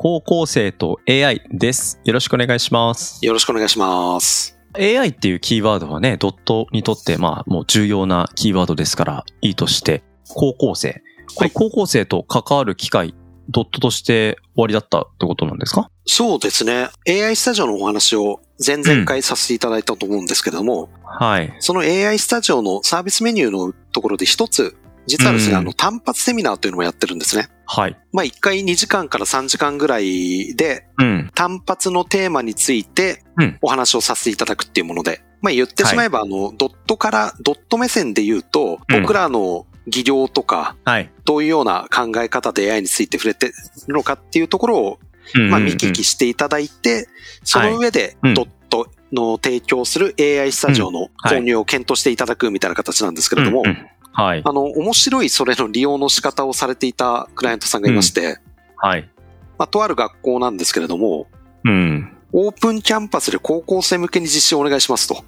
高校生と AI ですよろしくお願いしますよろしくお願いします。AI っていうキーワードはね、ドットにとってまあもう重要なキーワードですからいいとして、高校生。これ高校生と関わる機会、ドットとして終わりだったってことなんですか？そうですね。AI スタジオのお話を前々回させていただいたと思うんですけども、はい。その AI スタジオのサービスメニューのところで一つ、実はですね、うん。あの単発セミナーというのもやってるんですね。はい。まあ1回2時間から3時間ぐらいでうん。単発のテーマについてうん。お話をさせていただくっていうもので、まあ言ってしまえばあのドットから、ドット目線で言うと、うん。僕らの技量とか、はい。どういうような考え方で AI について触れてるのかっていうところをまあ、見聞きしていただいて、その上でうん。ドットの提供する AI スタジオのはい。購入を検討していただくみたいな形なんですけれどもうん、うんはい。あの、面白いそれの利用の仕方をされていたクライアントさんがいまして、はい。まあ、とある学校なんですけれども、うん。オープンキャンパスで高校生向けに実施をお願いしますと。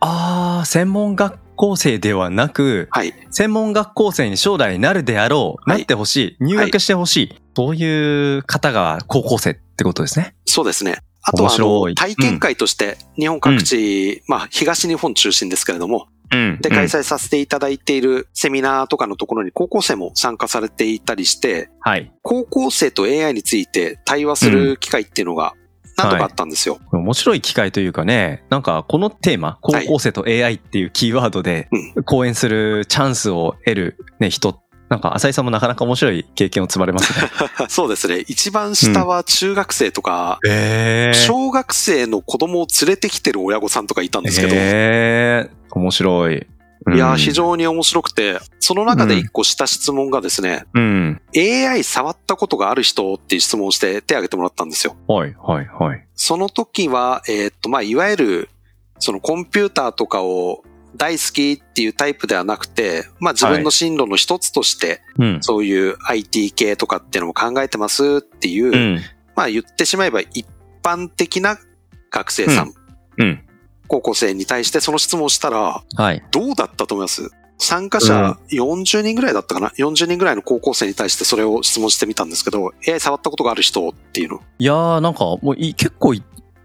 あー、専門学校生ではなく、はい。専門学校生に将来なるであろう、はいなってほしい、入学してほしい、そういう方が高校生ってことですね。そうですね。あとは、あの、い体験会として、日本各地、まあ、東日本中心ですけれども、うんで、開催させていただいているセミナーとかのところに高校生も参加されていたりして、はい。高校生と AI について対話する機会っていうのが何度かあったんですよ。面白い機会というかね、なんかこのテーマ、高校生と AI っていうキーワードでうん。講演するチャンスを得る、ね、人、なんか浅井さんもなかなか面白い経験を積まれますね。そうですね。一番下は中学生とか、え小学生の子供を連れてきてる親御さんとかいたんですけど、えー面白い。いや、うん非常に面白くて、その中で一個した質問がですね、うん。AI 触ったことがある人っていう質問をして手を挙げてもらったんですよ。はい、はい、はい。その時は、えーっと、まあ、いわゆる、そのコンピューターとかを大好きっていうタイプではなくて、まあ、自分の進路の一つとして、うん。そういう IT 系とかっていうのも考えてますっていう、うん。まあ言ってしまえば一般的な学生さん、うん。高校生に対してその質問をしたら、はい。どうだったと思います？参加者40人ぐらいだったかな ?40 人ぐらいの高校生に対してそれを質問してみたんですけど、AI 触ったことがある人っていうの？いやー、なんかもうい結構い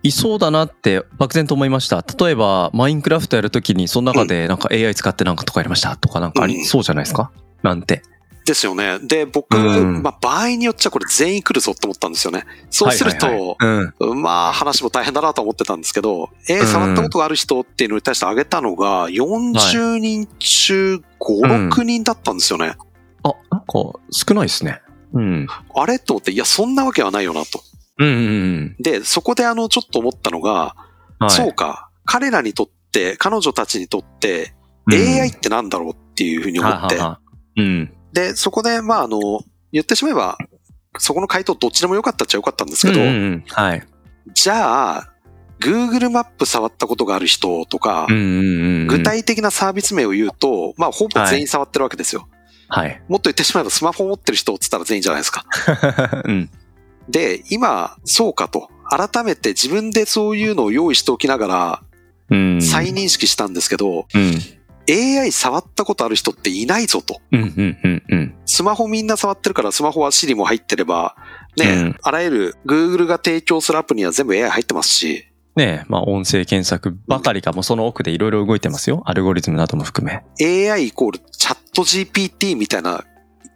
いそうだなって漠然と思いました。例えば、マインクラフトやるときに、その中でなんか AI 使ってなんかとかやりましたとかなんかありそうじゃないですか、なんて。ですよね。で、僕、うんまあ場合によっちゃこれ全員来るぞって思ったんですよね。そうすると。まあ話も大変だなと思ってたんですけど、AI 触ったことがある人っていうのに対して挙げたのが40人中5、うん6人だったんですよね。あ、なんか少ないですね。うん。あれと思って、いや、そんなわけはないよなと。うんうんうん。で、そこであの、ちょっと思ったのが、はい、そうか、彼らにとって、彼女たちにとって、うん AI ってなんだろうっていうふうに思って、はははうん。で、そこで、まあ、あの、言ってしまえば、そこの回答どっちでもよかったっちゃよかったんですけど、うんうんうんはい。じゃあ、Google マップ触ったことがある人とか、うんうんうんうん。具体的なサービス名を言うと、まあ、ほぼ全員触ってるわけですよ。はい。もっと言ってしまえば、スマホを持ってる人って言ったら全員じゃないですか。うん。で、今、そうかと。改めて自分でそういうのを用意しておきながら、うん。再認識したんですけど、うん。AI 触ったことある人っていないぞと。うんうんうんうん。スマホみんな触ってるから、スマホは Siri も入ってれば、ね、うんあらゆる Google が提供するアプリには全部 AI 入ってますし、ねえ、まあ音声検索ばかりかもその奥でいろいろ動いてますよ。アルゴリズムなども含め。AI イコールチャット GPT みたいな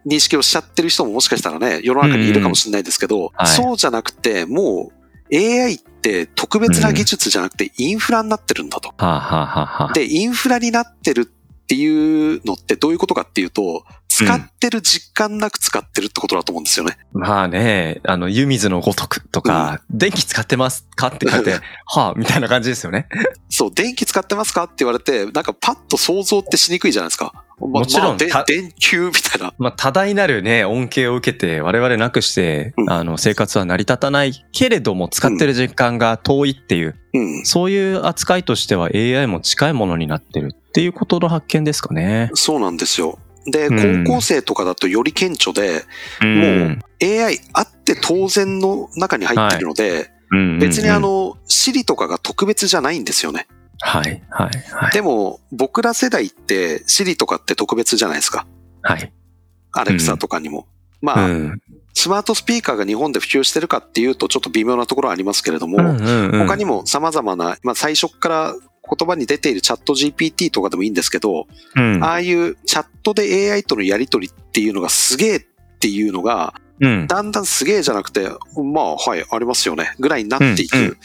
認識をしちゃってる人ももしかしたらね、世の中にいるかもしれないですけど、はいそうじゃなくて、もう AI って特別な技術じゃなくてインフラになってるんだと。はあ、はあはあはあ、で、インフラになってるっていうのってどういうことかっていうと、使ってる実感なく使ってるってことだと思うんですよね。まあね、あの、湯水のごとくとか、電気使ってますかって書いて、はあ、みたいな感じですよね。そう、電気使ってますかって言われて、なんかパッと想像ってしにくいじゃないですか。もちろんまあ電球みたいな。まあ、多大なるね、恩恵を受けて、我々なくして、うんあの、生活は成り立たないけれども、使ってる時間が遠いっていう、うん。そういう扱いとしては AI も近いものになってるっていうことの発見ですかね。そうなんですよ。で、うん高校生とかだとより顕著で、も AI あって当然の中に入ってるので、うん、別にあうん、の、Siri とかが特別じゃないんですよね。はい、はい、はい。でも、僕ら世代って、Siri とかって特別じゃないですか。はい。アレクサとかにも。まあ、うん。スマートスピーカーが日本で普及してるかっていうと、ちょっと微妙なところはありますけれども、うんうんうん他にも様々な、まあ最初から言葉に出ているチャット GPT とかでもいいんですけど、うんああいうチャットで AI とのやりとりっていうのがすげえっていうのが、うん。だんだんすげえじゃなくて、まあはい、ありますよね、ぐらいになっていく。うんうんうん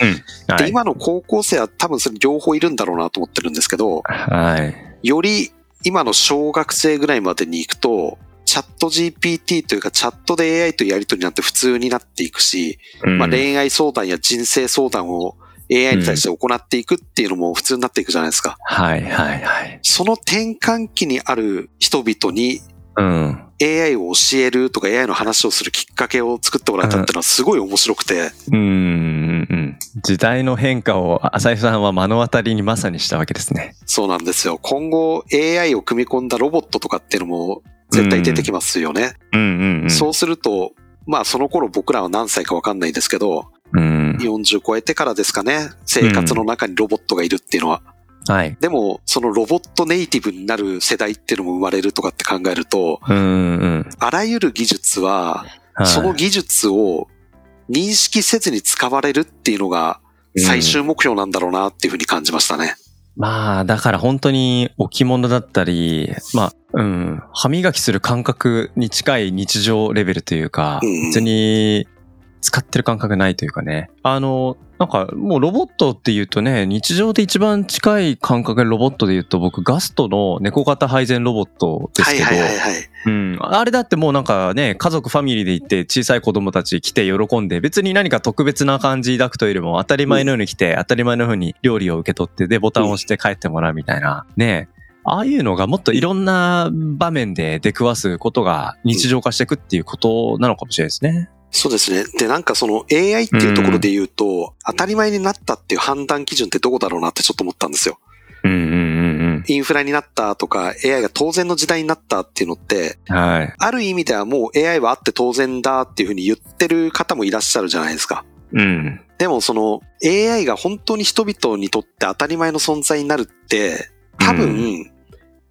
はい。で今の高校生は多分それ両方いるんだろうなと思ってるんですけど、はい。より今の小学生ぐらいまでに行くと、チャット GPT というかチャットで AI とやりとりなんて普通になっていくし、うんまあ、恋愛相談や人生相談を AI に対して行っていくっていうのも普通になっていくじゃないですか。はい、はい、はい。その転換期にある人々にうん。AI を教えるとか AI の話をするきっかけを作ってもらえたっていうのはすごい面白くて、うんうんうん。時代の変化を浅井さんは目の当たりにまさにしたわけですね。そうなんですよ。今後 AI を組み込んだロボットとかっていうのも絶対出てきますよね。うんうんうん。そうすると、まあその頃僕らは何歳かわかんないですけど、うん。40超えてからですかね、生活の中にロボットがいるっていうのは。はい。でも、そのロボットネイティブになる世代っていうのも生まれるとかって考えると、うんうん。あらゆる技術は、はいその技術を認識せずに使われるっていうのが最終目標なんだろうなっていうふうに感じましたね。まあ、だから本当に置物だったり、まあ、うん、歯磨きする感覚に近い日常レベルというか、うん別に使ってる感覚ないというかね。あの、なんかもうロボットっていうとね、日常で一番近い感覚でロボットで言うと僕ガストの猫型配膳ロボットですはいけど、はいはいはい。うん。あれだってもうなんかね、家族ファミリーで行って小さい子供たち来て喜んで、別に何か特別な感じ抱くというよりも当たり前のように来て、当たり前のように料理を受け取って、で、ボタンを押して帰ってもらうみたいな。ねああいうのがもっといろんな場面で出くわすことが日常化していくっていうことなのかもしれないですね。そうですね。で、なんかその AI っていうところで言うと、当たり前になったっていう判断基準ってどこだろうなってちょっと思ったんですよ。うんうんうんインフラになったとか AI が当然の時代になったっていうのって、うん。はい。ある意味ではもう AI はあって当然だっていうふうに言ってる方もいらっしゃるじゃないですか。うん。でもその AI が本当に人々にとって当たり前の存在になるって、多分、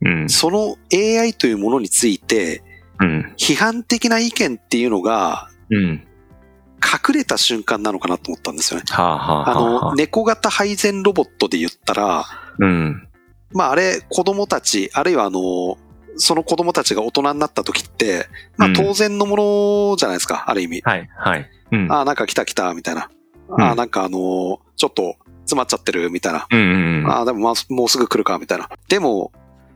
うん。その AI というものについて、うん。批判的な意見っていうのがうん。隠れた瞬間なのかなと思ったんですよね。はあ、はああはあはの、猫型配膳ロボットで言ったら、うん。まああれ子供たち、あるいはあの、その子供たちが大人になった時って、まあうん当然のものじゃないですか、ある意味。はい、はい。うん。ああ、なんか来た来た、みたいな。うんああ、なんかあのーちょっと詰まっちゃってる、みたいな。うんうんうん。ああ、でもまあ、もうすぐ来るか、みたいな。でも、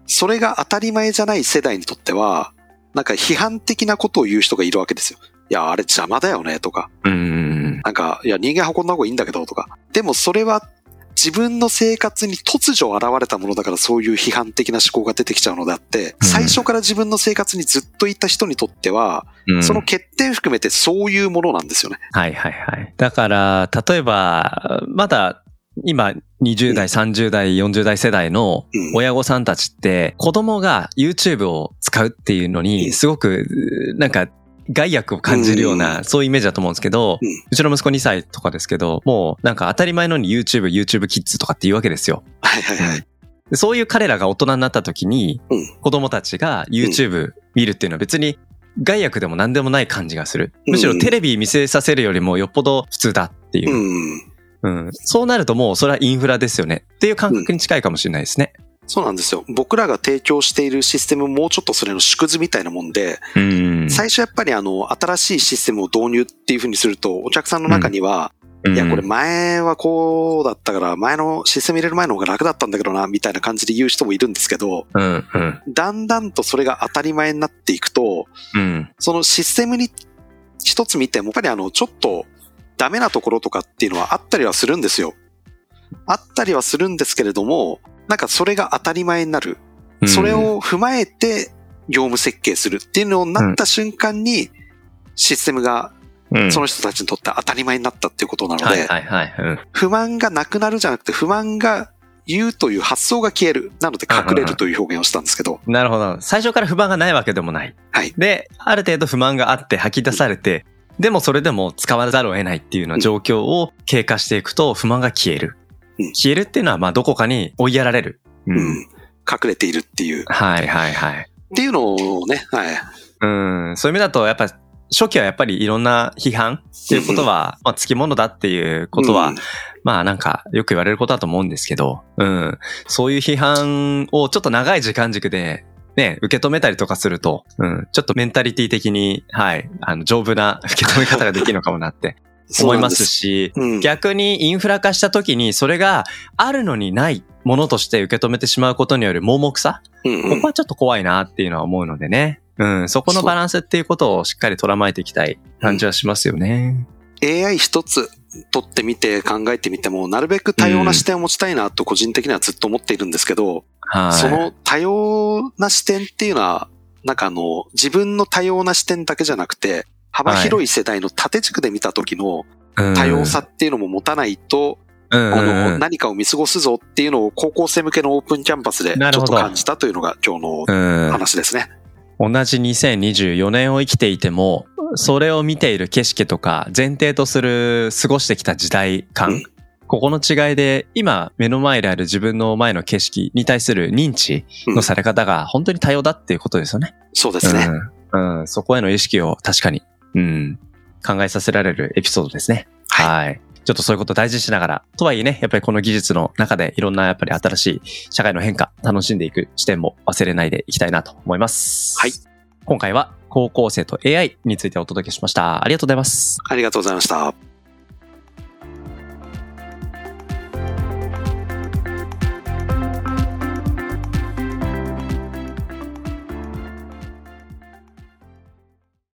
それが当たり前じゃない世代にとっては、なんか批判的なことを言う人がいるわけですよ。いや、あれ邪魔だよね、とか。うんうんなんか、いや、人間運んだ方がいいんだけど、とか。でもそれは、自分の生活に突如現れたものだからそういう批判的な思考が出てきちゃうのであって、うん最初から自分の生活にずっといた人にとっては。その欠点含めてそういうものなんですよね。はいはいはい。だから、例えば、まだ、今、20代、30代、40代世代のうん親御さんたちって、子供が YouTube を使うっていうのうんに、すごく、なんか、害悪を感じるよううな、そういうイメージだと思うんですけど、うんうちの息子2歳とかですけど、もう、なんか当たり前のように YouTube、YouTube キッズとかって言うわけですよ。はいはいはい。でそういう彼らが大人になった時に、うん子供たちが YouTube 見るっていうのは別に害悪でも何でもない感じがする。むしろテレビ見せさせるよりもよっぽど普通だっていうう。ん。うん。そうなるともうそれはインフラですよねっていう感覚に近いかもしれないですね。そうなんですよ。僕らが提供しているシステムもうちょっとそれの縮図みたいなもんで、うん。最初やっぱりあの、新しいシステムを導入っていうふうにすると、お客さんの中には、いや、これ前はこうだったから、前のシステム入れる前の方が楽だったんだけどな、みたいな感じで言う人もいるんですけど、うん、うん、だんだんとそれが当たり前になっていくと、うん。そのシステムに一つ見ても、やっぱりあの、ちょっとダメなところとかっていうのはあったりはするんですよ。あったりはするんですけれども、なんかそれが当たり前になる。それを踏まえて業務設計するっていうのになった瞬間に、システムがうんその人たちにとって当たり前になったっていうことなので、不満がなくなるじゃなくて、不満が言うという発想が消える。なので隠れるという表現をしたんですけど、なるほど。最初から不満がないわけでもない。はいで、ある程度不満があって吐き出されて、でもそれでも使わざるを得ないっていうような状況を経過していくと不満が消える。うん消えるっていうのはまあどこかに追いやられる。ううん。隠れているっていう、はいはいはい。っていうのをね、はい。うん。そういう意味だとやっぱ初期はやっぱりいろんな批判っていうことは、まあつきものだっていうことは、うんまあなんかよく言われることだと思うんですけど、うん。そういう批判をちょっと長い時間軸でね、受け止めたりとかすると、うん。ちょっとメンタリティ的に、はい、あの、丈夫な受け止め方ができるのかもなって思いますし、うん。逆にインフラ化した時にそれがあるのにないものとして受け止めてしまうことによる盲目さ、うんうんここはちょっと怖いなっていうのは思うのでね。うん、そこのバランスっていうことをしっかり捉まえていきたい感じはしますよね。AI 一つ取ってみて考えてみても、なるべく多様な視点を持ちたいなと個人的にはずっと思っているんですけど、はい。その多様な視点っていうのは、なんかあの、自分の多様な視点だけじゃなくて、幅広い世代の縦軸で見た時のうん多様さっていうのも持たないと、うんあの、何かを見過ごすぞっていうのを高校生向けのオープンキャンパスでちょっと感じたというのが今日のうん話ですね。同じ2024年を生きていても、それを見ている景色とか前提とする過ごしてきた時代感、うんここの違いで今目の前である自分の前の景色に対する認知のされ方が本当に多様だっていうことですよね。そうですね。うん。うん。そこへの意識を確かに、うん。考えさせられるエピソードですね。はいはい。ちょっとそういうことを大事にしながら、とはいえね、やっぱりこの技術の中でいろんなやっぱり新しい社会の変化、楽しんでいく視点も忘れないでいきたいなと思います。はい。今回は高校生と AI についてお届けしました。ありがとうございます。ありがとうございました。